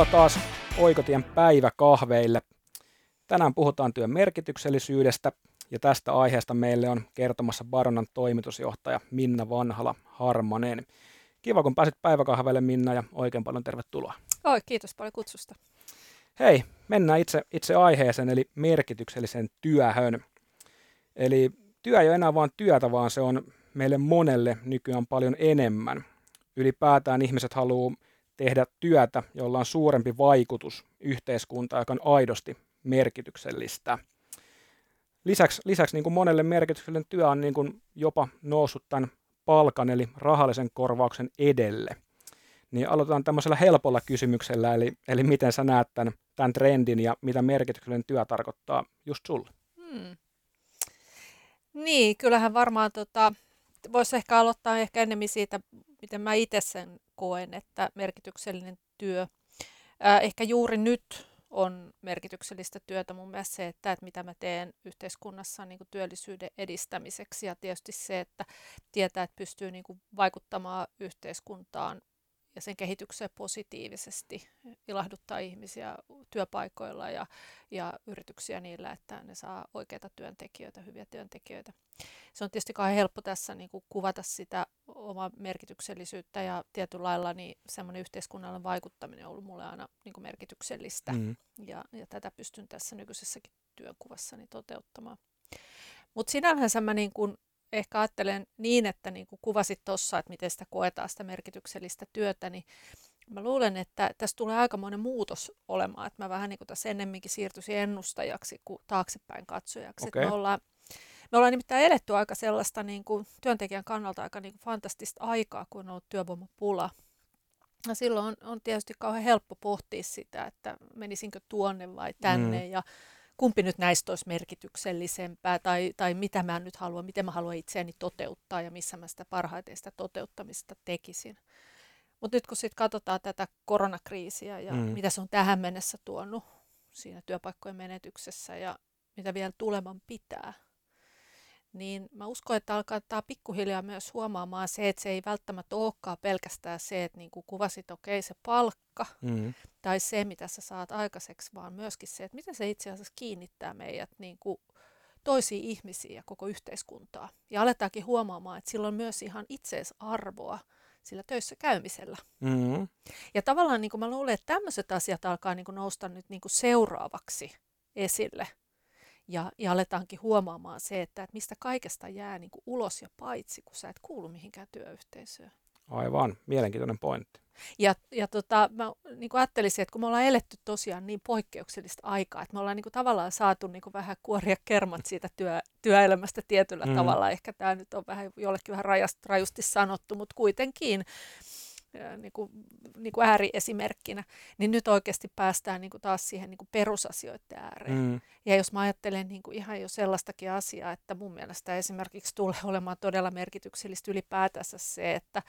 Tervetuloa taas Oikotien päiväkahveille. Tänään puhutaan työn merkityksellisyydestä ja tästä aiheesta meille on kertomassa Baronan toimitusjohtaja Minna Vanhala Harmanen. Kiva, kun pääsit päiväkahveille Minna ja oikein paljon tervetuloa. Oi, kiitos paljon kutsusta. Hei, mennään itse, itse aiheeseen eli merkitykselliseen työhön. Eli työ ei ole enää vain työtä, vaan se on meille monelle nykyään paljon enemmän. Ylipäätään ihmiset haluaa tehdä työtä, jolla on suurempi vaikutus yhteiskuntaan, joka on aidosti merkityksellistä. Lisäksi, lisäksi niin kuin monelle merkityksellinen työ on niin kuin jopa noussut tämän palkan eli rahallisen korvauksen edelle. Niin aloitetaan tämmöisellä helpolla kysymyksellä, eli, eli miten sä näet tämän, tämän trendin ja mitä merkityksellinen työ tarkoittaa just sulle? Hmm. Niin, kyllähän varmaan tota, voisi ehkä aloittaa ehkä enemmän siitä, miten mä itse sen koen, että merkityksellinen työ, ehkä juuri nyt on merkityksellistä työtä mun mielestä se, että, että mitä mä teen yhteiskunnassa niin kuin työllisyyden edistämiseksi ja tietysti se, että tietää, että pystyy niin kuin vaikuttamaan yhteiskuntaan ja sen kehitykseen positiivisesti, ilahduttaa ihmisiä työpaikoilla ja, ja yrityksiä niillä, että ne saa oikeita työntekijöitä, hyviä työntekijöitä. Se on tietysti kauhean helppo tässä niin kuin kuvata sitä omaa merkityksellisyyttä ja tietyllä lailla niin semmoinen yhteiskunnallinen vaikuttaminen on ollut mulle aina niin kuin merkityksellistä mm. ja, ja tätä pystyn tässä nykyisessäkin työnkuvassani toteuttamaan. Mutta sinällänsä mä niin kuin ehkä ajattelen niin, että niin kuin kuvasit tuossa, että miten sitä koetaan sitä merkityksellistä työtä, niin mä luulen, että tässä tulee aikamoinen muutos olemaan, että mä vähän niin kuin tässä ennemminkin siirtyisin ennustajaksi kuin taaksepäin katsojaksi. Okay. me, ollaan, me ollaan nimittäin eletty aika sellaista niin kuin työntekijän kannalta aika niin kuin fantastista aikaa, kun on ollut työvoimapula. Ja silloin on, on tietysti kauhean helppo pohtia sitä, että menisinkö tuonne vai tänne mm. ja kumpi nyt näistä olisi merkityksellisempää tai, tai mitä mä nyt haluan, miten mä haluan itseäni toteuttaa ja missä mä sitä parhaiten sitä toteuttamista tekisin. Mutta nyt kun sitten katsotaan tätä koronakriisiä ja mm. mitä se on tähän mennessä tuonut siinä työpaikkojen menetyksessä ja mitä vielä tuleman pitää, niin mä uskon, että alkaa pikkuhiljaa myös huomaamaan se, että se ei välttämättä olekaan pelkästään se, että niin kuin kuvasit, okei okay, se palkka mm. tai se, mitä sä saat aikaiseksi, vaan myöskin se, että miten se itse asiassa kiinnittää meidät niin kuin toisiin ihmisiin ja koko yhteiskuntaa. Ja aletaankin huomaamaan, että sillä on myös ihan itseisarvoa sillä töissä käymisellä. Mm. Ja tavallaan niin kuin mä luulen, että tämmöiset asiat alkaa niin kuin nousta nyt niin kuin seuraavaksi esille – ja, ja aletaankin huomaamaan se, että, että mistä kaikesta jää niin kuin ulos ja paitsi, kun sä et kuulu mihinkään työyhteisöön. Aivan, mielenkiintoinen pointti. Ja, ja tota, mä niin kuin ajattelisin, että kun me ollaan eletty tosiaan niin poikkeuksellista aikaa, että me ollaan niin kuin tavallaan saatu niin kuin vähän kuoria kermat siitä työ, työelämästä tietyllä mm. tavalla. Ehkä tämä nyt on vähän jollekin vähän rajast, rajusti sanottu, mutta kuitenkin niin kuin, niin kuin ääriesimerkkinä, niin nyt oikeasti päästään niin kuin taas siihen niin kuin perusasioiden ääreen. Mm. Ja jos mä ajattelen niin kuin ihan jo sellaistakin asiaa, että mun mielestä esimerkiksi tulee olemaan todella merkityksellistä ylipäätänsä se, että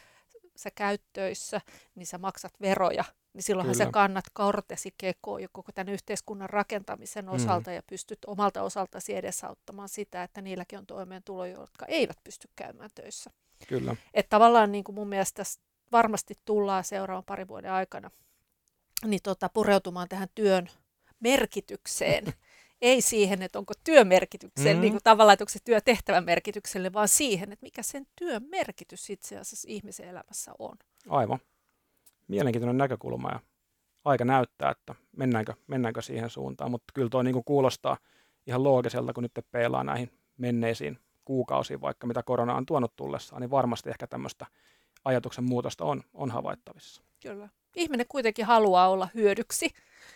sä käyt töissä, niin sä maksat veroja, niin silloinhan Kyllä. sä kannat kortesi kekoon jo koko tämän yhteiskunnan rakentamisen mm. osalta mm. ja pystyt omalta osaltasi edesauttamaan sitä, että niilläkin on toimeentulo, jotka eivät pysty käymään töissä. Kyllä. Että tavallaan niin kuin mun mielestä varmasti tullaan seuraavan parin vuoden aikana niin tota, pureutumaan tähän työn merkitykseen. Ei siihen, että onko työmerkitykseen, mm. niin kuin tavallaan, että onko se työtehtävän merkitykselle, vaan siihen, että mikä sen työn merkitys itse asiassa ihmisen elämässä on. Aivan. Mielenkiintoinen näkökulma ja aika näyttää, että mennäänkö, mennäänkö siihen suuntaan, mutta kyllä tuo niin kuulostaa ihan loogiselta, kun nyt peilaa näihin menneisiin kuukausiin, vaikka mitä korona on tuonut tullessaan, niin varmasti ehkä tämmöistä ajatuksen muutosta on, on havaittavissa. Kyllä. Ihminen kuitenkin haluaa olla hyödyksi.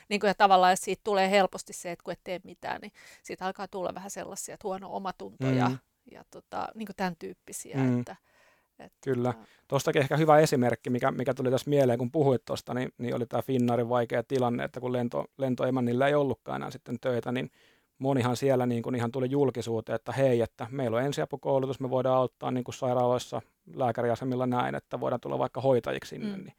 Niin kuin, ja tavallaan jos siitä tulee helposti se, että kun et tee mitään, niin siitä alkaa tulla vähän sellaisia, että huono omatunto mm. ja, ja tota, niin kuin tämän tyyppisiä. Mm. Että, että, Kyllä. Tuostakin ehkä hyvä esimerkki, mikä, mikä tuli tässä mieleen, kun puhuit tuosta, niin, niin oli tämä Finnaarin vaikea tilanne, että kun lento, lentoemännillä ei ollutkaan enää sitten töitä, niin monihan siellä niin kuin ihan tuli julkisuuteen, että hei, että meillä on ensiapukoulutus, me voidaan auttaa niin kuin sairaaloissa, lääkäriasemilla näin, että voidaan tulla vaikka hoitajiksi sinne. Mm. Niin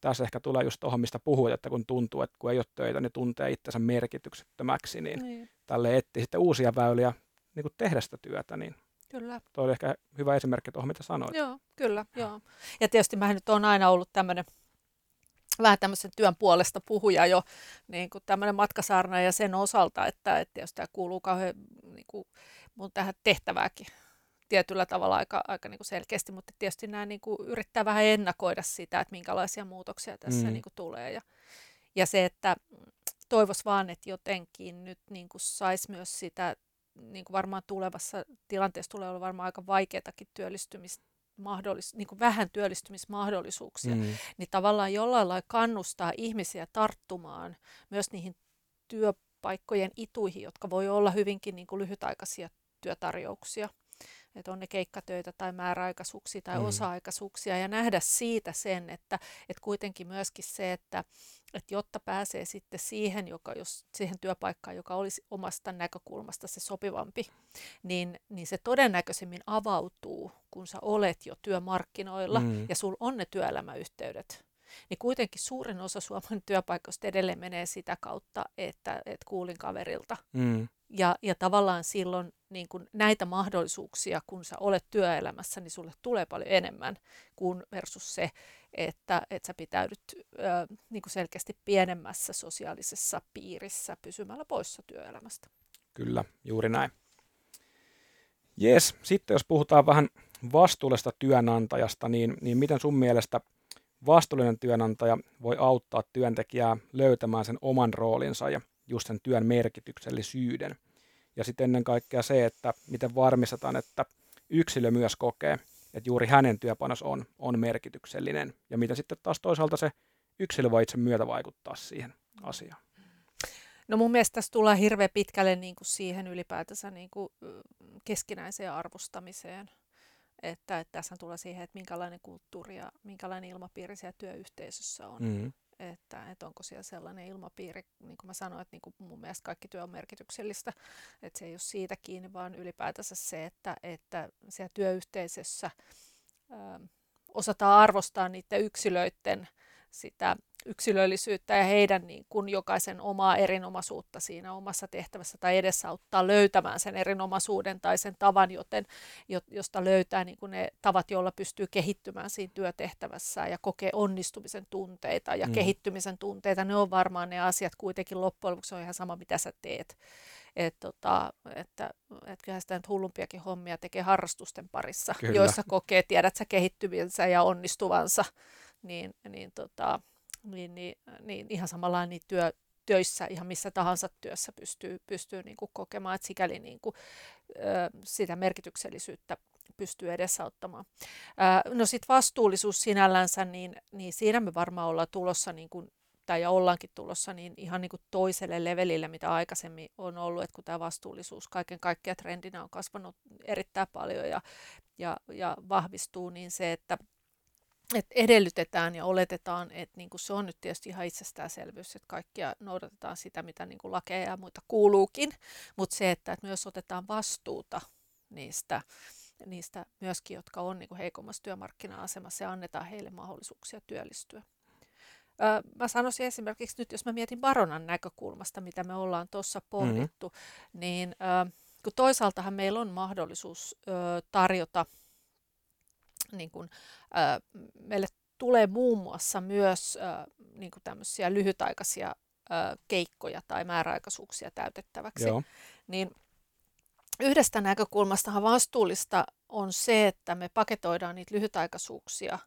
tässä ehkä tulee just tuohon, mistä puhuit, että kun tuntuu, että kun ei ole töitä, niin tuntee itsensä merkityksettömäksi, niin mm. tälle etti sitten uusia väyliä niin kuin tehdä sitä työtä, niin Kyllä. Tuo oli ehkä hyvä esimerkki tuohon, mitä sanoit. Joo, kyllä, joo. Ja tietysti mä nyt on aina ollut tämmöinen vähän tämmöisen työn puolesta puhuja jo niin kuin tämmöinen matkasaarna ja sen osalta, että, että jos tämä kuuluu kauhean niin kuin, mun tähän tehtävääkin tietyllä tavalla aika, aika niin kuin selkeästi, mutta tietysti nämä niin kuin yrittää vähän ennakoida sitä, että minkälaisia muutoksia tässä mm. niin kuin tulee. Ja, ja se, että toivois vaan, että jotenkin nyt niin kuin saisi myös sitä, niin kuin varmaan tulevassa tilanteessa tulee olla varmaan aika vaikeatakin työllistymistä mahdollis, niin vähän työllistymismahdollisuuksia, mm. niin tavallaan jollain lailla kannustaa ihmisiä tarttumaan myös niihin työpaikkojen ituihin, jotka voi olla hyvinkin niin kuin lyhytaikaisia työtarjouksia että on ne keikkatöitä tai määräaikaisuuksia tai mm. osa-aikaisuuksia ja nähdä siitä sen, että, että kuitenkin myöskin se, että, että jotta pääsee sitten siihen, joka, jos, siihen työpaikkaan, joka olisi omasta näkökulmasta se sopivampi, niin, niin se todennäköisemmin avautuu, kun sä olet jo työmarkkinoilla mm. ja sul on ne työelämäyhteydet niin kuitenkin suurin osa Suomen työpaikoista edelleen menee sitä kautta, että, että kuulin kaverilta. Mm. Ja, ja tavallaan silloin niin kun näitä mahdollisuuksia, kun sä olet työelämässä, niin sulle tulee paljon enemmän kuin versus se, että, että sä pitäydyt ö, niin kuin selkeästi pienemmässä sosiaalisessa piirissä pysymällä poissa työelämästä. Kyllä, juuri näin. Jes, sitten jos puhutaan vähän vastuullisesta työnantajasta, niin, niin miten sun mielestä vastuullinen työnantaja voi auttaa työntekijää löytämään sen oman roolinsa ja just sen työn merkityksellisyyden. Ja sitten ennen kaikkea se, että miten varmistetaan, että yksilö myös kokee, että juuri hänen työpanos on, on merkityksellinen. Ja miten sitten taas toisaalta se yksilö voi itse myötä vaikuttaa siihen asiaan. No mun mielestä tässä tullaan hirveän pitkälle niin kuin siihen ylipäätänsä niin kuin keskinäiseen arvostamiseen. Että, että tässä tulee siihen, että minkälainen kulttuuri ja minkälainen ilmapiiri siellä työyhteisössä on. Mm-hmm että, että onko siellä sellainen ilmapiiri, niin kuin mä sanoin, että niin kuin mun mielestä kaikki työ on merkityksellistä, että se ei ole siitä kiinni, vaan ylipäätänsä se, että, että siellä työyhteisössä ö, osataan arvostaa niiden yksilöiden sitä yksilöllisyyttä ja heidän niin kuin jokaisen omaa erinomaisuutta siinä omassa tehtävässä tai edesauttaa löytämään sen erinomaisuuden tai sen tavan, joten, josta löytää niin kuin ne tavat, joilla pystyy kehittymään siinä työtehtävässä ja kokee onnistumisen tunteita ja mm. kehittymisen tunteita. Ne on varmaan ne asiat kuitenkin loppujen lopuksi on ihan sama, mitä sä teet. Et tota, että, et kyllähän sitä nyt hullumpiakin hommia tekee harrastusten parissa, Kyllä. joissa kokee, tiedät sä kehittymisensä ja onnistuvansa niin, niin, tota, niin, niin, niin ihan samalla niin työ, töissä, ihan missä tahansa työssä pystyy, pystyy niin kuin kokemaan, että sikäli niin kuin, ö, sitä merkityksellisyyttä pystyy edesauttamaan. Ö, no sitten vastuullisuus sinällänsä, niin, niin siinä me varmaan ollaan tulossa niin kuin tai ja ollaankin tulossa niin ihan niin kuin toiselle levelille, mitä aikaisemmin on ollut, että kun tämä vastuullisuus kaiken kaikkiaan trendinä on kasvanut erittäin paljon ja, ja, ja vahvistuu, niin se, että että edellytetään ja oletetaan, että niin kuin se on nyt tietysti ihan itsestäänselvyys, että kaikkia noudatetaan sitä, mitä niin kuin lakeja ja muita kuuluukin, mutta se, että, että myös otetaan vastuuta niistä, niistä myöskin, jotka on niin kuin heikommassa työmarkkina-asemassa ja annetaan heille mahdollisuuksia työllistyä. Öö, mä sanoisin esimerkiksi nyt, jos mä mietin Baronan näkökulmasta, mitä me ollaan tuossa pohdittu, mm-hmm. niin öö, kun toisaaltahan meillä on mahdollisuus öö, tarjota – niin kuin, ä, meille tulee muun muassa myös ä, niin kuin tämmöisiä lyhytaikaisia ä, keikkoja tai määräaikaisuuksia täytettäväksi. Joo. Niin yhdestä näkökulmastahan vastuullista on se, että me paketoidaan niitä lyhytaikaisuuksia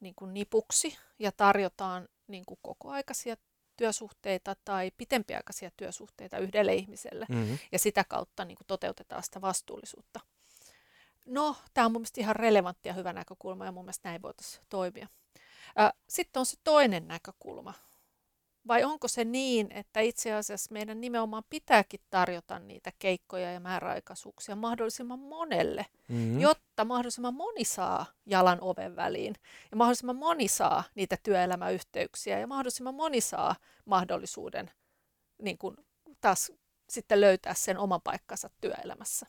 niin kuin nipuksi ja tarjotaan niin kuin kokoaikaisia työsuhteita tai pitempiaikaisia työsuhteita yhdelle ihmiselle mm-hmm. ja sitä kautta niin kuin toteutetaan sitä vastuullisuutta. No, tämä on mun mielestä ihan relevantti ja hyvä näkökulma ja mun mielestä näin voitaisiin toimia. Sitten on se toinen näkökulma. Vai onko se niin, että itse asiassa meidän nimenomaan pitääkin tarjota niitä keikkoja ja määräaikaisuuksia mahdollisimman monelle, mm-hmm. jotta mahdollisimman moni saa jalan oven väliin ja mahdollisimman moni saa niitä työelämäyhteyksiä ja mahdollisimman moni saa mahdollisuuden niin kuin taas sitten löytää sen oman paikkansa työelämässä.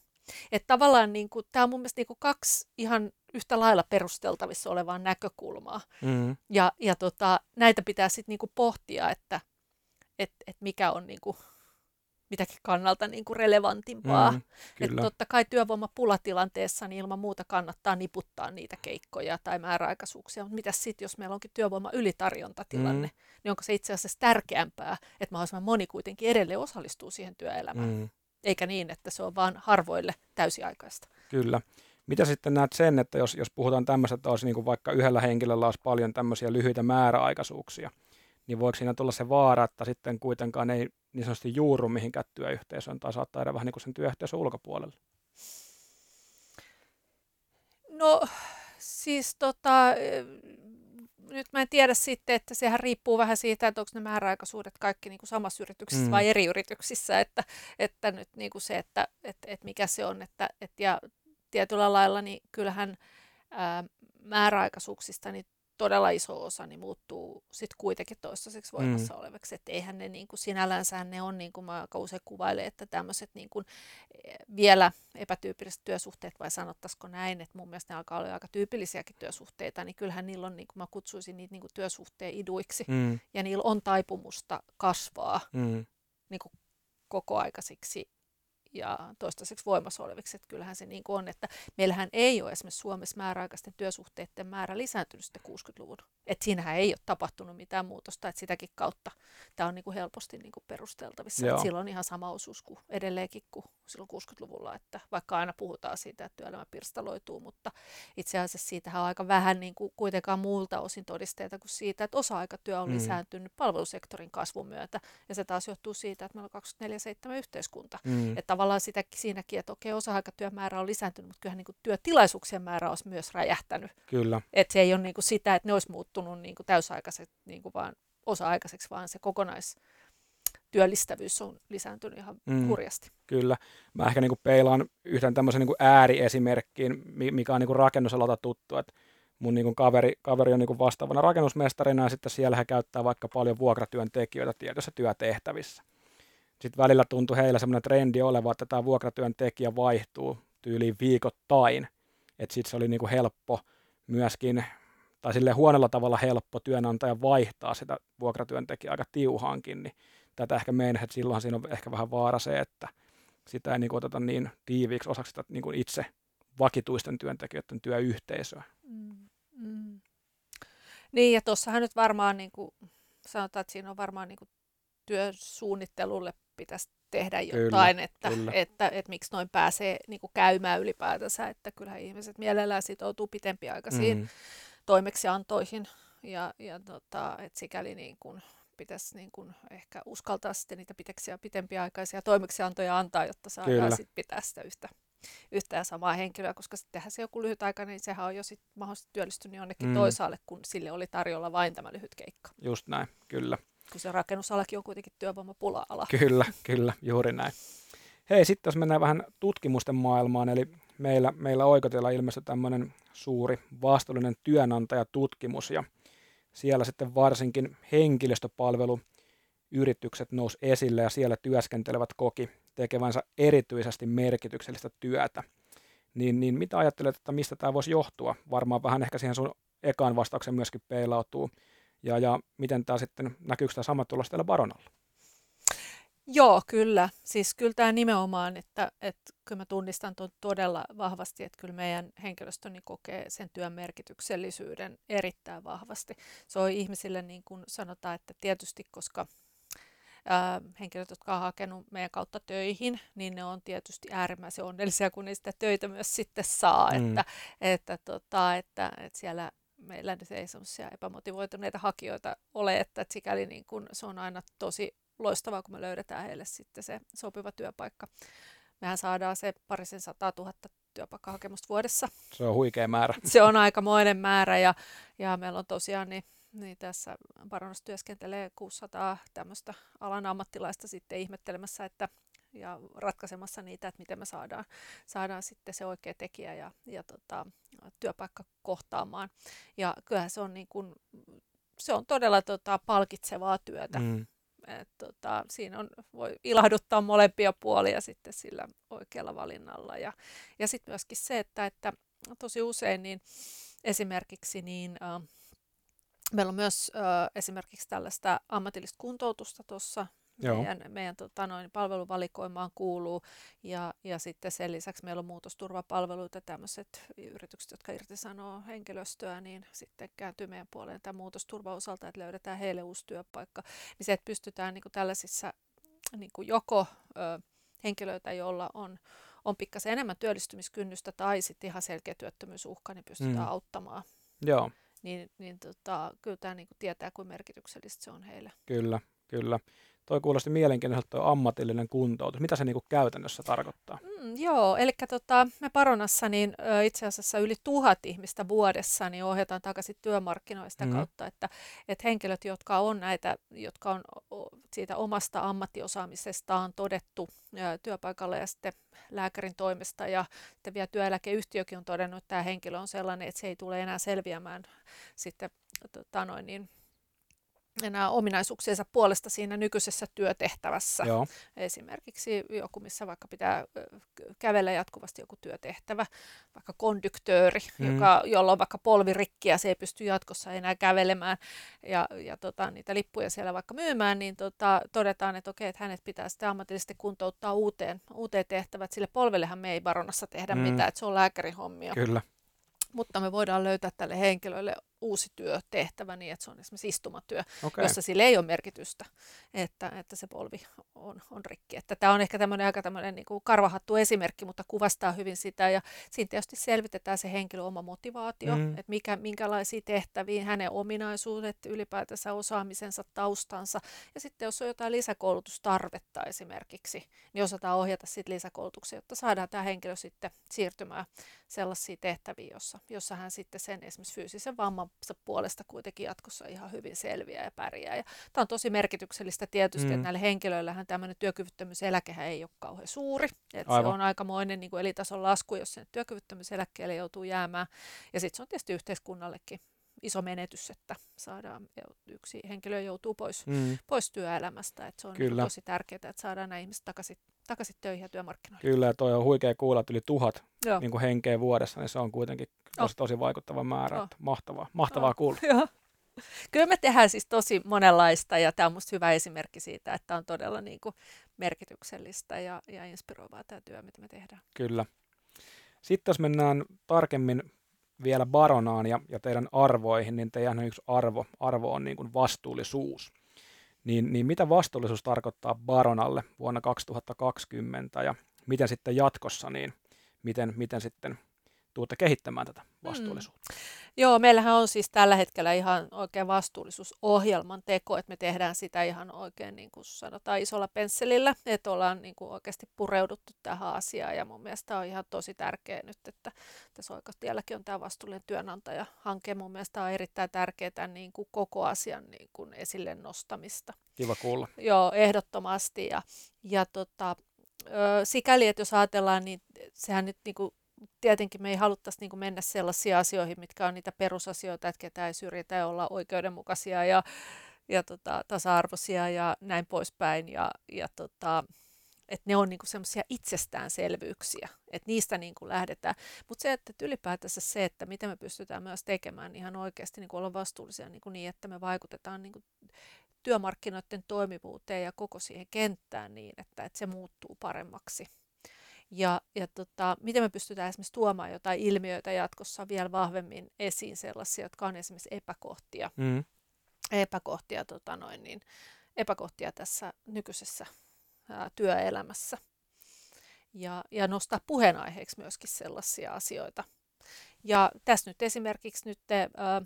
Että tavallaan niin kuin, tämä on mun mielestä niin kuin kaksi ihan yhtä lailla perusteltavissa olevaa näkökulmaa. Mm. Ja, ja tota, näitä pitää sitten niin kuin pohtia, että et, et mikä on niin kuin mitäkin kannalta niin kuin relevantimpaa. Mm, että totta kai työvoimapulatilanteessa niin ilman muuta kannattaa niputtaa niitä keikkoja tai määräaikaisuuksia, mutta mitä sitten, jos meillä onkin työvoima ylitarjontatilanne, mm. niin onko se itse asiassa tärkeämpää, että mahdollisimman moni kuitenkin edelleen osallistuu siihen työelämään, mm. Eikä niin, että se on vain harvoille täysiaikaista. Kyllä. Mitä sitten näet sen, että jos, jos puhutaan tämmöistä, että olisi niin kuin vaikka yhdellä henkilöllä olisi paljon tämmöisiä lyhyitä määräaikaisuuksia, niin voiko siinä tulla se vaara, että sitten kuitenkaan ei niin sanotusti juuru mihinkään työyhteisöön tai saattaa jäädä vähän niin kuin sen työyhteisön ulkopuolelle? No siis tota, nyt mä en tiedä sitten, että sehän riippuu vähän siitä, että onko ne määräaikaisuudet kaikki niin kuin samassa yrityksessä mm. vai eri yrityksissä, että, että nyt niin kuin se, että, että, että mikä se on, että, että ja tietyllä lailla niin kyllähän ää, määräaikaisuuksista niin todella iso osa niin muuttuu sitten kuitenkin toistaiseksi voimassa mm. olevaksi. Että eihän ne niin kuin sinällänsä ne on, niin kuin mä aika usein kuvailen, että tämmöiset niin kuin e, vielä epätyypilliset työsuhteet, vai sanottaisiko näin, että mun mielestä ne alkaa olla aika tyypillisiäkin työsuhteita, niin kyllähän niillä on, niin kuin mä kutsuisin niitä niin kuin työsuhteen iduiksi, mm. ja niillä on taipumusta kasvaa mm. niin kuin kokoaikaisiksi ja toistaiseksi voimassa oleviksi. Että kyllähän se niin kuin on, että meillähän ei ole esimerkiksi Suomessa määräaikaisten työsuhteiden määrä lisääntynyt sitten 60-luvun. Että siinähän ei ole tapahtunut mitään muutosta, että sitäkin kautta tämä on niin kuin helposti niin kuin perusteltavissa. Että sillä on ihan sama osuus kuin edelleenkin kuin silloin 60-luvulla, että vaikka aina puhutaan siitä, että työelämä pirstaloituu, mutta itse asiassa siitähän on aika vähän niin kuin kuitenkaan muulta osin todisteita kuin siitä, että osa-aikatyö on mm. lisääntynyt palvelusektorin kasvun myötä. Ja se taas johtuu siitä, että meillä on 24-7 yhteiskunta. Mm. Että tavallaan sitä, siinäkin, että okei, osa-aikatyömäärä on lisääntynyt, mutta kyllähän niin kuin työtilaisuuksien määrä on myös räjähtänyt. Kyllä. Että se ei ole niin kuin sitä, että ne olisi muuttunut niin kuin täysaikaiseksi niin kuin vaan osa-aikaiseksi, vaan se kokonais työllistävyys on lisääntynyt ihan mm, hurjasti. Kyllä. Mä ehkä niin kuin peilaan yhden tämmöisen niin kuin ääriesimerkkiin, mikä on niin kuin rakennusalalta tuttu, että mun niin kuin kaveri, kaveri on niin kuin vastaavana rakennusmestarina ja sitten siellä he käyttää vaikka paljon vuokratyöntekijöitä tietyissä työtehtävissä. Sitten välillä tuntui heillä semmoinen trendi oleva, että tämä vuokratyöntekijä vaihtuu tyyliin viikoittain. Että sitten se oli niin kuin helppo myöskin, tai sille huonolla tavalla helppo työnantaja vaihtaa sitä vuokratyöntekijää aika tiuhaankin, niin tätä ehkä meidän, että silloin siinä on ehkä vähän vaara se, että sitä ei niin kuin oteta niin tiiviiksi osaksi sitä niin kuin itse vakituisten työntekijöiden työyhteisöä. Mm, mm. Niin, ja tuossahan nyt varmaan niin kuin, sanotaan, että siinä on varmaan niin kuin työsuunnittelulle pitäisi tehdä jotain, kyllä, että, kyllä. Että, että, että miksi noin pääsee niin kuin käymään ylipäätänsä, että kyllähän ihmiset mielellään sitoutuu pitempiaikaisiin mm. toimeksiantoihin ja, ja tota, että sikäli niin kuin pitäisi niin kuin ehkä uskaltaa sitten niitä pitempiä, pitempiaikaisia toimeksiantoja antaa, jotta saadaan sitten pitää sitä yhtä, yhtä ja samaa henkilöä, koska sittenhän se joku lyhyt aika, niin sehän on jo sitten mahdollisesti työllistynyt jonnekin mm. toisaalle, kun sille oli tarjolla vain tämä lyhyt keikka. Just näin, kyllä. Kun se rakennusalakin on kuitenkin työvoimapula-ala. Kyllä, kyllä, juuri näin. Hei, sitten jos mennään vähän tutkimusten maailmaan, eli meillä, meillä Oikotilla ilmestyi tämmöinen suuri vastuullinen työnantajatutkimus, ja siellä sitten varsinkin henkilöstöpalveluyritykset nousi esille, ja siellä työskentelevät koki tekevänsä erityisesti merkityksellistä työtä. Niin, niin mitä ajattelet, että mistä tämä voisi johtua? Varmaan vähän ehkä siihen sun ekaan vastauksen myöskin peilautuu ja, ja miten tämä sitten, näkyykö tämä sama tulos täällä Baronalla? Joo, kyllä. Siis kyllä tämä nimenomaan, että, että kyllä mä tunnistan tuon todella vahvasti, että kyllä meidän henkilöstöni kokee sen työn merkityksellisyyden erittäin vahvasti. Se on ihmisille niin kuin sanotaan, että tietysti koska ää, henkilöt, jotka on hakenut meidän kautta töihin, niin ne on tietysti äärimmäisen onnellisia, kun ne sitä töitä myös sitten saa, mm. että, että, tota, että, että siellä meillä nyt ei semmoisia epämotivoituneita hakijoita ole, että, että sikäli niin kun se on aina tosi loistavaa, kun me löydetään heille sitten se sopiva työpaikka. Mehän saadaan se parisen sataa tuhatta työpaikkahakemusta vuodessa. Se on huikea määrä. Se on aikamoinen määrä ja, ja meillä on tosiaan niin, niin tässä Baronossa työskentelee 600 tämmöistä alan ammattilaista sitten ihmettelemässä, että ja ratkaisemassa niitä, että miten me saadaan, saadaan sitten se oikea tekijä ja, ja tota, työpaikka kohtaamaan. Ja kyllähän se on, niin kuin, se on todella tota, palkitsevaa työtä. Mm. Et, tota, siinä on, voi ilahduttaa molempia puolia sitten sillä oikealla valinnalla. Ja, ja sitten myöskin se, että, että tosi usein niin esimerkiksi niin, äh, meillä on myös äh, esimerkiksi tällaista ammatillista kuntoutusta tuossa Joo. meidän, meidän tota, noin, palveluvalikoimaan kuuluu. Ja, ja sitten sen lisäksi meillä on muutosturvapalveluita, tämmöiset yritykset, jotka irtisanoo henkilöstöä, niin sitten kääntyy meidän puoleen tämän muutosturva osalta, että löydetään heille uusi työpaikka. Niin se, että pystytään niin kuin tällaisissa niin kuin joko ö, henkilöitä, joilla on, on pikkasen enemmän työllistymiskynnystä tai sitten ihan selkeä työttömyysuhka, niin pystytään mm. auttamaan. Joo. Niin, niin tota, kyllä tämä niin kuin tietää, kuin merkityksellistä se on heille. Kyllä, kyllä. Toi kuulosti mielenkiintoiselta tuo ammatillinen kuntoutus. Mitä se niinku käytännössä tarkoittaa? Mm, joo, eli tota, me Paronassa niin, ö, itse asiassa yli tuhat ihmistä vuodessa niin ohjataan takaisin työmarkkinoista mm. kautta, että, että henkilöt, jotka on näitä, jotka on siitä omasta ammattiosaamisestaan todettu ö, työpaikalle ja sitten lääkärin toimesta ja sitten vielä työeläkeyhtiökin on todennut, että tämä henkilö on sellainen, että se ei tule enää selviämään sitten tota noin, niin, enää ominaisuuksiensa puolesta siinä nykyisessä työtehtävässä. Joo. Esimerkiksi joku, missä vaikka pitää kävellä jatkuvasti joku työtehtävä, vaikka kondyktööri, mm. joka, jolla on vaikka polvirikki ja se ei pysty jatkossa enää kävelemään ja, ja tota, niitä lippuja siellä vaikka myymään, niin tota, todetaan, että okei, että hänet pitää sitten ammatillisesti kuntouttaa uuteen, uuteen tehtävään. Sille polvellehan me ei baronassa tehdä mm. mitään, että se on lääkärihommia. Kyllä mutta me voidaan löytää tälle henkilölle uusi työtehtävä niin, että se on esimerkiksi istumatyö, okay. jossa sille ei ole merkitystä, että, että se polvi on, on rikki. Että tämä on ehkä tämmöinen aika tämmöinen niin kuin karvahattu esimerkki, mutta kuvastaa hyvin sitä ja siinä tietysti selvitetään se henkilö oma motivaatio, mm. että mikä, minkälaisia tehtäviä, hänen ominaisuudet, ylipäätänsä osaamisensa, taustansa ja sitten jos on jotain lisäkoulutustarvetta esimerkiksi, niin osataan ohjata sitten lisäkoulutuksia, jotta saadaan tämä henkilö sitten siirtymään sellaisiin tehtäviin, jossa, jossa hän sitten sen esimerkiksi fyysisen vamman puolesta kuitenkin jatkossa ihan hyvin selviää ja pärjää. Ja tämä on tosi merkityksellistä tietysti, mm. että näille henkilöillähän tämmöinen työkyvyttömyyseläkehän ei ole kauhean suuri. Että se on aikamoinen niin kuin elitason lasku, jos sen työkyvyttömyyseläkkeelle joutuu jäämään. Ja sitten se on tietysti yhteiskunnallekin iso menetys, että saadaan yksi henkilö joutuu pois, mm. pois työelämästä. Että se on Kyllä. tosi tärkeää, että saadaan nämä ihmiset takaisin, takaisin töihin ja työmarkkinoille. Kyllä, ja toi on huikea kuulla, että yli tuhat niin kuin henkeä vuodessa, niin se on kuitenkin tosi, tosi vaikuttava määrä. Oh. Että mahtavaa, mahtavaa oh. kuulla. Joo. Kyllä me tehdään siis tosi monenlaista ja tämä on minusta hyvä esimerkki siitä, että on todella niin kuin merkityksellistä ja, ja inspiroivaa tämä työ, mitä me tehdään. Kyllä. Sitten jos mennään tarkemmin vielä baronaan ja, ja teidän arvoihin, niin teidän yksi arvo, arvo on niin kuin vastuullisuus. Niin, niin mitä vastuullisuus tarkoittaa baronalle vuonna 2020 ja miten sitten jatkossa, niin miten, miten sitten tuutte kehittämään tätä mm. vastuullisuutta? Mm. Joo, meillähän on siis tällä hetkellä ihan oikein vastuullisuusohjelman teko, että me tehdään sitä ihan oikein niin kuin sanotaan isolla pensselillä, että ollaan niin kuin oikeasti pureuduttu tähän asiaan ja mun mielestä on ihan tosi tärkeää nyt, että tässä oikeustielläkin on tämä vastuullinen työnantaja-hanke. Mun mielestä on erittäin tärkeää niin kuin koko asian niin kuin esille nostamista. Kiva kuulla. Joo, ehdottomasti ja, ja tota, sikäli, että jos ajatellaan, niin sehän nyt niin kuin tietenkin me ei haluttaisi niin mennä sellaisiin asioihin, mitkä on niitä perusasioita, että ketään ei syrjitä ja olla oikeudenmukaisia ja, ja tota, tasa-arvoisia ja näin poispäin. Ja, ja tota, että ne on niinku semmoisia itsestäänselvyyksiä, että niistä niinku lähdetään. Mutta se, että ylipäätänsä se, että miten me pystytään myös tekemään ihan oikeasti niinku olla vastuullisia niinku niin, että me vaikutetaan niinku työmarkkinoiden toimivuuteen ja koko siihen kenttään niin, että, että se muuttuu paremmaksi. Ja, ja tota, miten me pystytään esimerkiksi tuomaan jotain ilmiöitä jatkossa vielä vahvemmin esiin sellaisia, jotka on esimerkiksi epäkohtia, mm. epäkohtia, tota noin, niin, epäkohtia tässä nykyisessä ää, työelämässä. Ja, ja nostaa puheenaiheeksi myöskin sellaisia asioita. Ja tässä nyt esimerkiksi nyt, ää,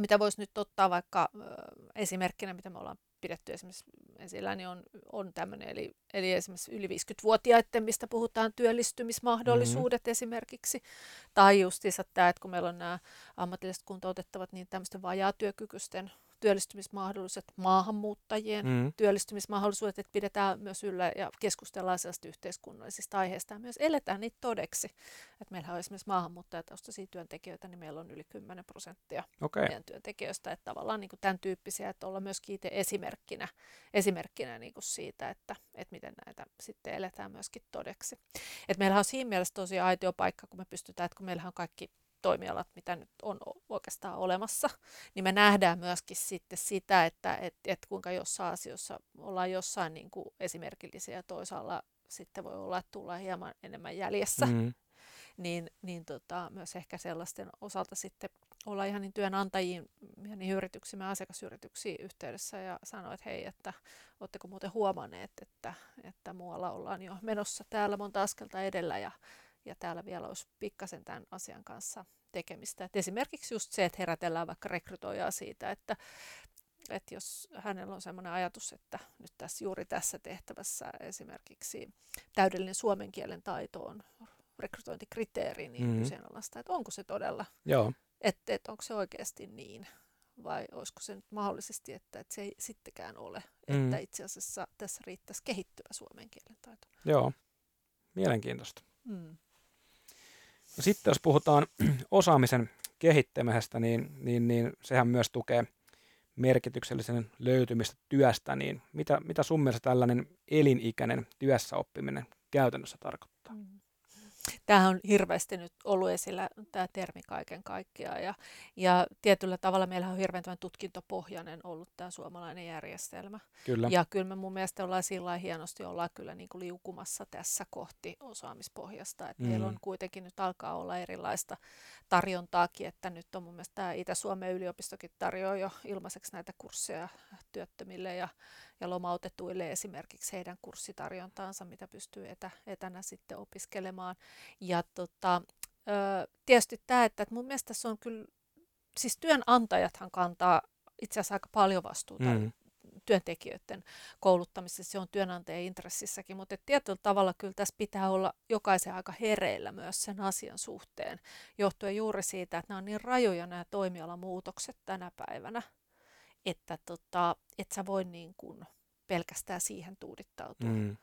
mitä voisi nyt ottaa vaikka esimerkkinä, mitä me ollaan pidetty esimerkiksi esillä, niin on, on tämmöinen, eli, eli esimerkiksi yli 50-vuotiaiden, mistä puhutaan työllistymismahdollisuudet mm-hmm. esimerkiksi, tai justiinsa tämä, että kun meillä on nämä ammatilliset kuntoutettavat, niin tämmöisten vajaatyökykyisten työllistymismahdollisuudet, maahanmuuttajien mm. työllistymismahdollisuudet, että pidetään myös yllä ja keskustellaan sellaisista yhteiskunnallisista aiheista ja myös eletään niitä todeksi. Että meillä on esimerkiksi maahanmuuttajataustaisia työntekijöitä, niin meillä on yli 10 prosenttia okay. meidän työntekijöistä, että tavallaan niin kuin tämän tyyppisiä, että olla myös itse esimerkkinä, esimerkkinä niin kuin siitä, että, että miten näitä sitten eletään myöskin todeksi. että meillä on siinä mielessä tosi aitio paikka, kun me pystytään, että kun meillä on kaikki toimialat, mitä nyt on oikeastaan olemassa, niin me nähdään myöskin sitten sitä, että et, et kuinka jossain asioissa ollaan jossain niin kuin esimerkillisiä ja toisaalla sitten voi olla, että tullaan hieman enemmän jäljessä. Mm. Niin, niin tota, myös ehkä sellaisten osalta sitten olla ihan niin työnantajiin ja niin yrityksiin asiakasyrityksiin yhteydessä ja sanoa, että hei, että oletteko muuten huomanneet, että, että muualla ollaan jo menossa täällä monta askelta edellä ja, ja täällä vielä olisi pikkasen tämän asian kanssa tekemistä. Et esimerkiksi just se, että herätellään vaikka rekrytoijaa siitä, että, että jos hänellä on sellainen ajatus, että nyt tässä juuri tässä tehtävässä esimerkiksi täydellinen suomen kielen taito on rekrytointikriteeri, niin mm-hmm. kyseenalaista, että onko se todella, Joo. Että, että onko se oikeasti niin, vai olisiko se nyt mahdollisesti, että, että se ei sittenkään ole, mm-hmm. että itse asiassa tässä riittäisi kehittyvä suomen kielen taito. Joo, mielenkiintoista. Mm. Sitten jos puhutaan osaamisen kehittämisestä, niin, niin, niin sehän myös tukee merkityksellisen löytymistä työstä, niin mitä, mitä sun mielestä tällainen elinikäinen työssäoppiminen käytännössä tarkoittaa? Mm. Tämähän on hirveästi nyt ollut esillä tämä termi kaiken kaikkiaan ja, ja tietyllä tavalla meillä on hirveän tutkintopohjainen ollut tämä suomalainen järjestelmä. Kyllä. Ja kyllä me mun mielestä ollaan sillä hienosti ollaan kyllä niin kuin liukumassa tässä kohti osaamispohjasta. Että mm. Meillä on kuitenkin nyt alkaa olla erilaista tarjontaakin, että nyt on mun mielestä tämä Itä-Suomen yliopistokin tarjoaa jo ilmaiseksi näitä kursseja työttömille ja ja lomautetuille esimerkiksi heidän kurssitarjontaansa, mitä pystyy etä, etänä sitten opiskelemaan. Ja tota, tietysti tämä, että, mun mielestä se on kyllä, siis työnantajathan kantaa itse asiassa aika paljon vastuuta mm. työntekijöiden kouluttamisessa, se on työnantajan intressissäkin, mutta tietyllä tavalla kyllä tässä pitää olla jokaisen aika hereillä myös sen asian suhteen, johtuen juuri siitä, että nämä on niin rajoja nämä toimialamuutokset tänä päivänä, että tota, et sä voi niin kuin pelkästään siihen tuudittautua. Mm.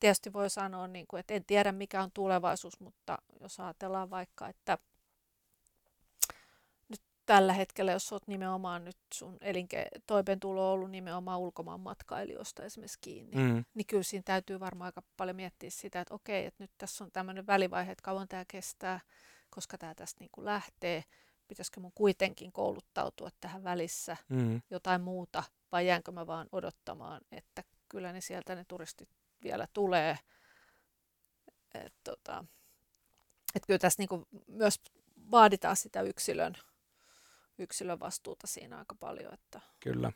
Tietysti voi sanoa, niin kuin, että en tiedä mikä on tulevaisuus, mutta jos ajatellaan vaikka, että nyt tällä hetkellä, jos olet nimenomaan nyt sun elinke- toimeentulo on ollut nimenomaan ulkomaan matkailijoista esimerkiksi kiinni, mm. niin kyllä siinä täytyy varmaan aika paljon miettiä sitä, että okei, että nyt tässä on tämmöinen välivaihe, että kauan tämä kestää, koska tämä tästä niin kuin lähtee, pitäisikö mun kuitenkin kouluttautua tähän välissä mm. jotain muuta, vai jäänkö mä vaan odottamaan, että kyllä ne sieltä ne turistit vielä tulee. Et, tota, et kyllä tässä niinku myös vaaditaan sitä yksilön, yksilön vastuuta siinä aika paljon. Että kyllä.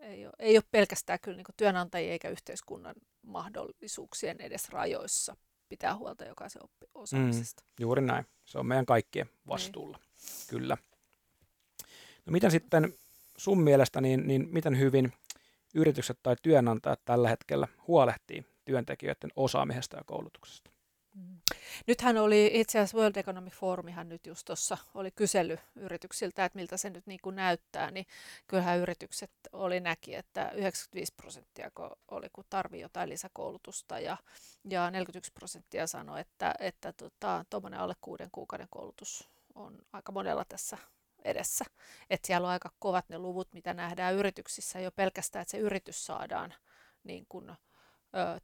Ei ole, ei ole pelkästään kyllä niinku työnantajien eikä yhteiskunnan mahdollisuuksien edes rajoissa pitää huolta jokaisen oppi- osaamisesta. Mm, juuri näin. Se on meidän kaikkien vastuulla. Niin. Kyllä. No miten sitten sun mielestä, niin, niin miten hyvin yritykset tai työnantajat tällä hetkellä huolehtii työntekijöiden osaamisesta ja koulutuksesta? Mm. Nythän oli itse asiassa World Economic Forumihan nyt just tuossa oli kysely yrityksiltä, että miltä se nyt niin kuin näyttää, niin kyllähän yritykset oli näki, että 95 prosenttia oli kun tarvii jotain lisäkoulutusta ja, ja 41 prosenttia sanoi, että, että tuommoinen tota, alle kuuden kuukauden koulutus on aika monella tässä edessä. Että siellä on aika kovat ne luvut, mitä nähdään yrityksissä jo pelkästään, että se yritys saadaan niin kuin, ö,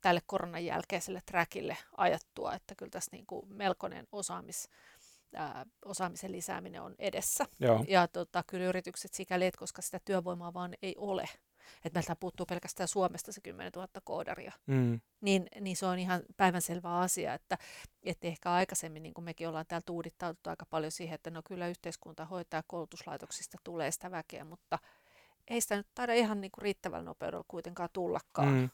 tälle koronan jälkeiselle trackille ajattua, että kyllä tässä niin kuin melkoinen osaamis, ää, osaamisen lisääminen on edessä. Joo. Ja tota, kyllä yritykset sikäli, että koska sitä työvoimaa vaan ei ole, että meiltä puuttuu pelkästään Suomesta se 10 000 koodaria, mm. niin, niin se on ihan päivänselvä asia, että, että ehkä aikaisemmin, niin kuin mekin ollaan täällä tuudittauduttu aika paljon siihen, että no kyllä yhteiskunta hoitaa koulutuslaitoksista tulee sitä väkeä, mutta ei sitä nyt taida ihan niin kuin riittävällä nopeudella kuitenkaan tullakaan. Mm.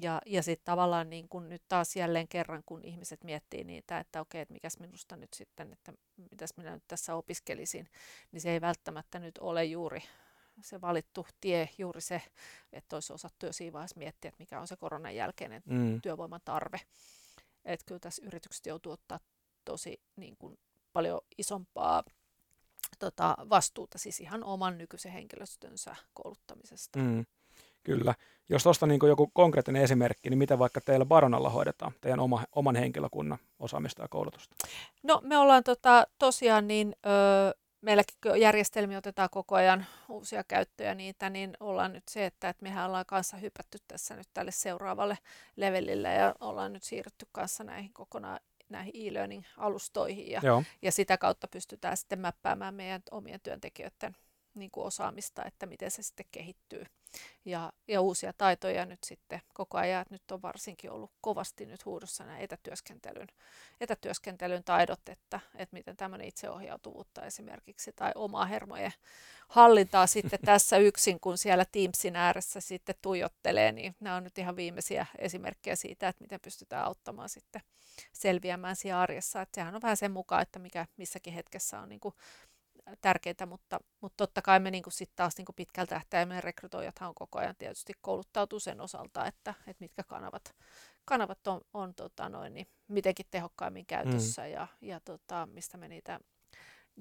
Ja, ja sitten tavallaan niin kun nyt taas jälleen kerran, kun ihmiset miettii niitä, että okei, että mikäs minusta nyt sitten, että mitäs minä nyt tässä opiskelisin, niin se ei välttämättä nyt ole juuri se valittu tie juuri se, että olisi osattu jo siinä vaiheessa miettiä, että mikä on se koronan jälkeinen mm. työvoiman tarve. Että kyllä tässä yritykset joutuu ottaa tosi niin kuin, paljon isompaa tota, vastuuta siis ihan oman nykyisen henkilöstönsä kouluttamisesta. Mm. Kyllä. Jos tuosta niin joku konkreettinen esimerkki, niin miten vaikka teillä Baronalla hoidetaan teidän oma, oman henkilökunnan osaamista ja koulutusta? No me ollaan tota, tosiaan niin, ö, meilläkin järjestelmiä otetaan koko ajan uusia käyttöjä niitä, niin ollaan nyt se, että, että mehän ollaan kanssa hypätty tässä nyt tälle seuraavalle levelille ja ollaan nyt siirrytty kanssa näihin kokonaan näihin e-learning-alustoihin ja, Joo. ja sitä kautta pystytään sitten mäppäämään meidän omien työntekijöiden niin kuin osaamista, että miten se sitten kehittyy. Ja, ja uusia taitoja nyt sitten koko ajan. Että nyt on varsinkin ollut kovasti nyt huudossa nämä etätyöskentelyn, etätyöskentelyn taidot, että, että miten tämmöinen itseohjautuvuutta esimerkiksi tai omaa hermojen hallintaa sitten tässä yksin, kun siellä Teamsin ääressä sitten tuijottelee, niin nämä on nyt ihan viimeisiä esimerkkejä siitä, että miten pystytään auttamaan sitten selviämään siinä arjessa. Että sehän on vähän sen mukaan, että mikä missäkin hetkessä on niin kuin tärkeää, mutta, mutta totta kai me niin sitten taas niin pitkältä tähtäimen rekrytoijathan on koko ajan tietysti kouluttautuu sen osalta, että, että mitkä kanavat, kanavat on, on tota noin, niin mitenkin tehokkaimmin käytössä mm. ja, ja tota, mistä me niitä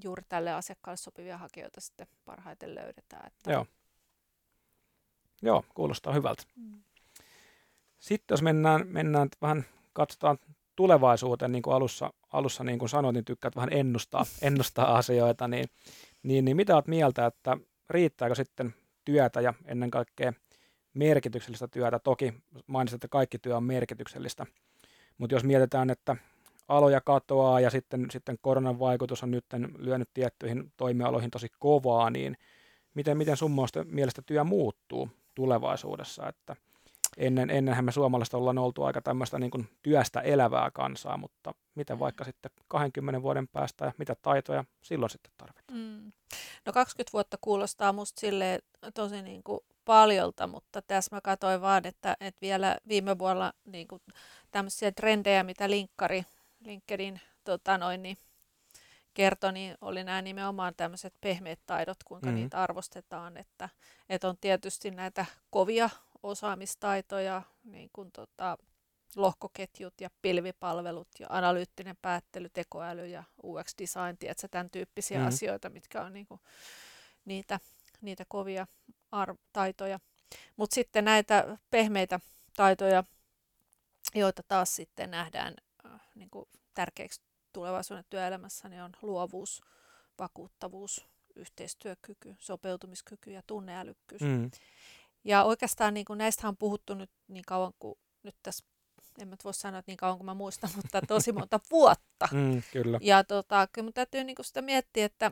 juuri tälle asiakkaalle sopivia hakijoita sitten parhaiten löydetään. Että... Joo. Joo, kuulostaa hyvältä. Mm. Sitten jos mennään, mennään vähän, katsotaan tulevaisuuteen, niin kuin alussa, alussa niin kuin sanoit, niin tykkäät vähän ennustaa, ennustaa asioita, niin, niin, niin mitä olet mieltä, että riittääkö sitten työtä ja ennen kaikkea merkityksellistä työtä? Toki mainitsit, että kaikki työ on merkityksellistä, mutta jos mietitään, että aloja katoaa ja sitten, sitten koronan vaikutus on nyt lyönyt tiettyihin toimialoihin tosi kovaa, niin miten, miten sun mielestä työ muuttuu tulevaisuudessa, että ennen, ennenhän me suomalaiset ollaan oltu aika tämmöistä niin kuin työstä elävää kansaa, mutta miten vaikka sitten 20 vuoden päästä ja mitä taitoja silloin sitten tarvitaan? Mm. No 20 vuotta kuulostaa musta sille tosi niin kuin paljolta, mutta tässä mä katsoin vaan, että, että vielä viime vuonna niin kuin tämmöisiä trendejä, mitä linkkari, LinkedIn tota noin, niin kertoi, niin oli nämä nimenomaan tämmöiset pehmeät taidot, kuinka mm-hmm. niitä arvostetaan, että, että on tietysti näitä kovia osaamistaitoja, niin kuin tota, lohkoketjut ja pilvipalvelut ja analyyttinen päättely, tekoäly ja UX-design, tiedätkö, tämän tyyppisiä mm. asioita, mitkä on niin kuin, niitä, niitä kovia ar- taitoja. Mutta sitten näitä pehmeitä taitoja, joita taas sitten nähdään äh, niin kuin tärkeiksi tulevaisuuden työelämässä, niin on luovuus, vakuuttavuus, yhteistyökyky, sopeutumiskyky ja tunneälykkyys. Mm. Ja oikeastaan niin kuin näistä on puhuttu nyt niin kauan kuin nyt tässä en mä voi sanoa, että niin kauan kuin mä muistan, mutta tosi monta vuotta. Mm, kyllä. Ja tota, kyllä mun täytyy niin kuin sitä miettiä, että,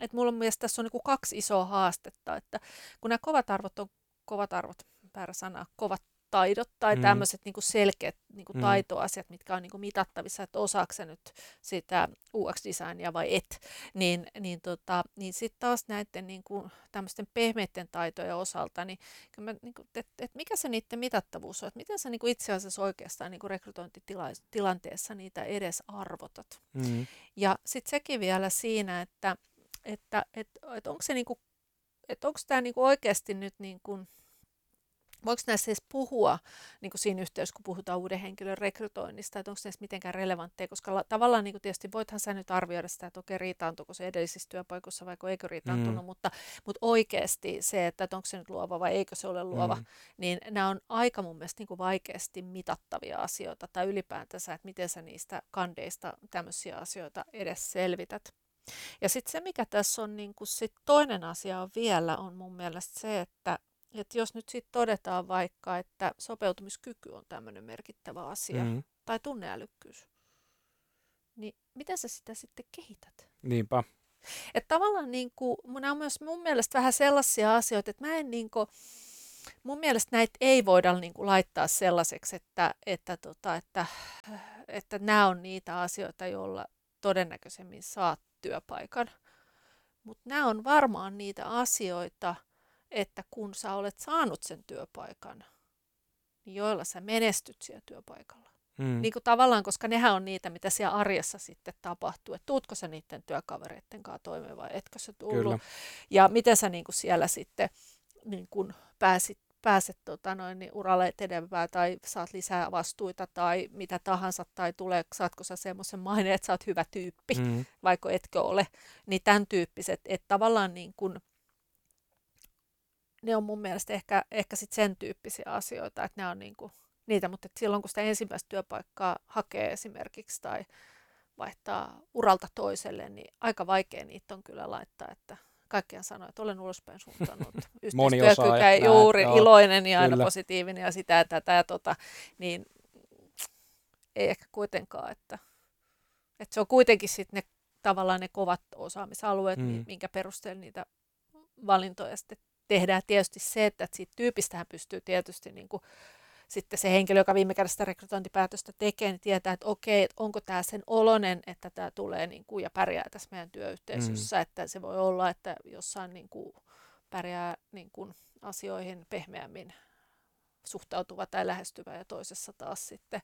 että mulla on mielestäni tässä on niin kuin kaksi isoa haastetta, että kun nämä kovat arvot on kovat arvot, väärä sana, kovat taidot tai mm. tämmöiset niin selkeät niin kuin mm. taitoasiat, mitkä on niin kuin mitattavissa, että osaako nyt sitä UX-designia vai et, niin, niin, tota, niin sitten taas näiden niin kuin, tämmöisten pehmeiden taitojen osalta, niin, niin kuin, et, et mikä se niiden mitattavuus on, että miten sä niin kuin itse asiassa oikeastaan niin kuin rekrytointitilanteessa niitä edes arvotat. Mm. Ja sitten sekin vielä siinä, että, että et, et onko se niin kuin, että onko tämä niin kuin oikeasti nyt niin kuin, voiko näissä edes puhua niin kuin siinä yhteydessä, kun puhutaan uuden henkilön rekrytoinnista, että onko näissä mitenkään relevantteja, koska la, tavallaan niin kuin tietysti voithan sä nyt arvioida sitä, että okei, riitaantuuko se edellisissä työpaikoissa vai eikö riitaantunut, mm. mutta, mutta oikeasti se, että, että onko se nyt luova vai eikö se ole luova, mm. niin nämä on aika mun mielestä niin kuin vaikeasti mitattavia asioita, tai ylipäätänsä, että miten sä niistä kandeista tämmöisiä asioita edes selvität. Ja sitten se, mikä tässä on niin kuin sit toinen asia on vielä, on mun mielestä se, että et jos nyt sitten todetaan vaikka, että sopeutumiskyky on tämmöinen merkittävä asia, mm. tai tunneälykkyys, niin miten sä sitä sitten kehität? Niinpä. Että tavallaan niin kuin, nämä on myös mun mielestä vähän sellaisia asioita, että mä en niin kuin, mun mielestä näitä ei voida niin kuin laittaa sellaiseksi, että, että, tota, että, että nämä on niitä asioita, joilla todennäköisemmin saat työpaikan. Mutta nämä on varmaan niitä asioita, että kun sä olet saanut sen työpaikan, niin joilla sä menestyt siellä työpaikalla. Mm. Niin kuin tavallaan, koska nehän on niitä, mitä siellä arjessa sitten tapahtuu. Että tuutko sä niiden työkavereiden kanssa toimeen vai etkö sä tullut. Kyllä. Ja miten sä niin kuin siellä sitten niin kuin pääsit, pääset tota noin, niin uralle etenevää tai saat lisää vastuita tai mitä tahansa, tai tulee, saatko sä semmoisen maineen, että sä oot hyvä tyyppi, mm. vaikka etkö ole, niin tämän tyyppiset, että tavallaan niin kuin, ne on mun mielestä ehkä, ehkä sit sen tyyppisiä asioita, että ne on niinku niitä, mutta silloin kun sitä ensimmäistä työpaikkaa hakee esimerkiksi tai vaihtaa uralta toiselle, niin aika vaikea niitä on kyllä laittaa, että kaikkiaan sanoo, että olen ulospäin suuntanut yhteistyökykä, juuri joo, iloinen ja aina positiivinen ja sitä ja tätä ja tota, niin ei ehkä kuitenkaan, että, että se on kuitenkin sitten ne tavallaan ne kovat osaamisalueet, mm. minkä perusteella niitä valintoja sitten tehdään. Tietysti se, että siitä tyypistähän pystyy tietysti niin kuin sitten se henkilö, joka viime kädessä rekrytointipäätöstä tekee, niin tietää, että okei, että onko tämä sen olonen, että tämä tulee niin kuin, ja pärjää tässä meidän työyhteisössä, mm. että se voi olla, että jossain niin kuin, pärjää niin kuin, asioihin pehmeämmin suhtautuva tai lähestyvä ja toisessa taas sitten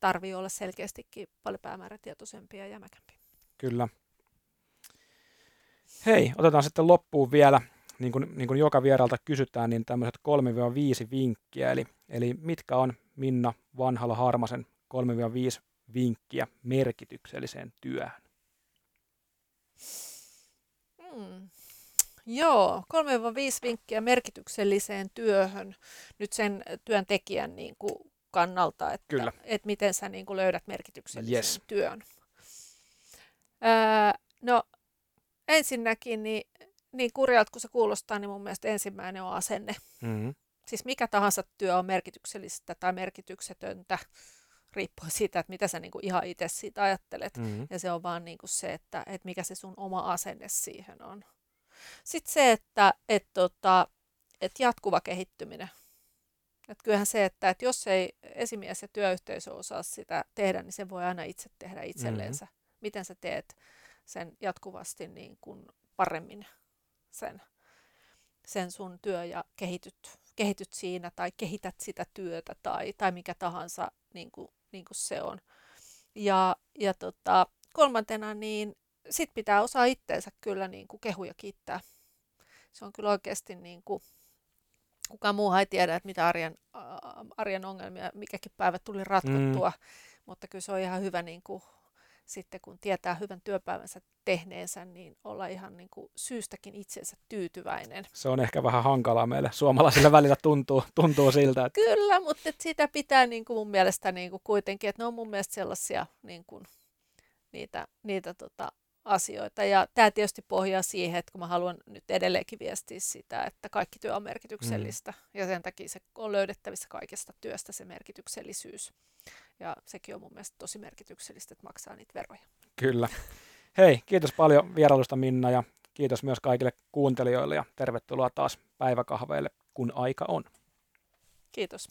tarvii olla selkeästikin paljon päämäärätietoisempia ja jämäkämpiä. Kyllä. Hei, otetaan sitten loppuun vielä, niin kuin, niin kuin joka vieralta kysytään, niin tämmöiset 3-5 vinkkiä. Eli, eli mitkä on Minna Vanhala Harmasen 3-5 vinkkiä merkitykselliseen työhön? Hmm. Joo, 3-5 vinkkiä merkitykselliseen työhön nyt sen työntekijän niin kuin kannalta, että, Kyllä. että miten sä niin kuin löydät merkityksellisen yes. työn. Öö, no ensinnäkin, niin, niin kurjalta kuin se kuulostaa, niin mun mielestä ensimmäinen on asenne. Mm-hmm. Siis mikä tahansa työ on merkityksellistä tai merkityksetöntä, riippuen siitä, että mitä sä niin kuin ihan itse siitä ajattelet. Mm-hmm. Ja se on vaan niin kuin se, että, että mikä se sun oma asenne siihen on. Sitten se, että et, tota, et jatkuva kehittyminen. Et kyllähän se, että et jos ei esimies ja työyhteisö osaa sitä tehdä, niin se voi aina itse tehdä itselleensä. Mm-hmm. Miten sä teet sen jatkuvasti niin kuin paremmin sen, sen sun työ ja kehityt, kehityt siinä tai kehität sitä työtä tai, tai mikä tahansa niin kuin, niin kuin se on. Ja, ja tota, kolmantena niin sit pitää osaa itteensä kyllä niin kuin kehuja kiittää. Se on kyllä oikeasti niin kuin, kukaan muu ei tiedä, että mitä arjen, arjen ongelmia, mikäkin päivä tuli ratkottua, mm. mutta kyllä se on ihan hyvä niin kuin, sitten kun tietää hyvän työpäivänsä tehneensä, niin olla ihan niin kuin syystäkin itsensä tyytyväinen. Se on ehkä vähän hankalaa meille suomalaisille välillä tuntuu, tuntuu siltä. Että... Kyllä, mutta että sitä pitää niin kuin mun mielestä niin kuin kuitenkin, että ne on mun mielestä sellaisia niin kuin, niitä, niitä tota, asioita. Ja tämä tietysti pohjaa siihen, että kun mä haluan nyt edelleenkin viestiä sitä, että kaikki työ on merkityksellistä mm. ja sen takia se on löydettävissä kaikesta työstä se merkityksellisyys. Ja sekin on mun mielestä tosi merkityksellistä, että maksaa niitä veroja. Kyllä. Hei, kiitos paljon vierailusta Minna ja kiitos myös kaikille kuuntelijoille ja tervetuloa taas päiväkahveille, kun aika on. Kiitos.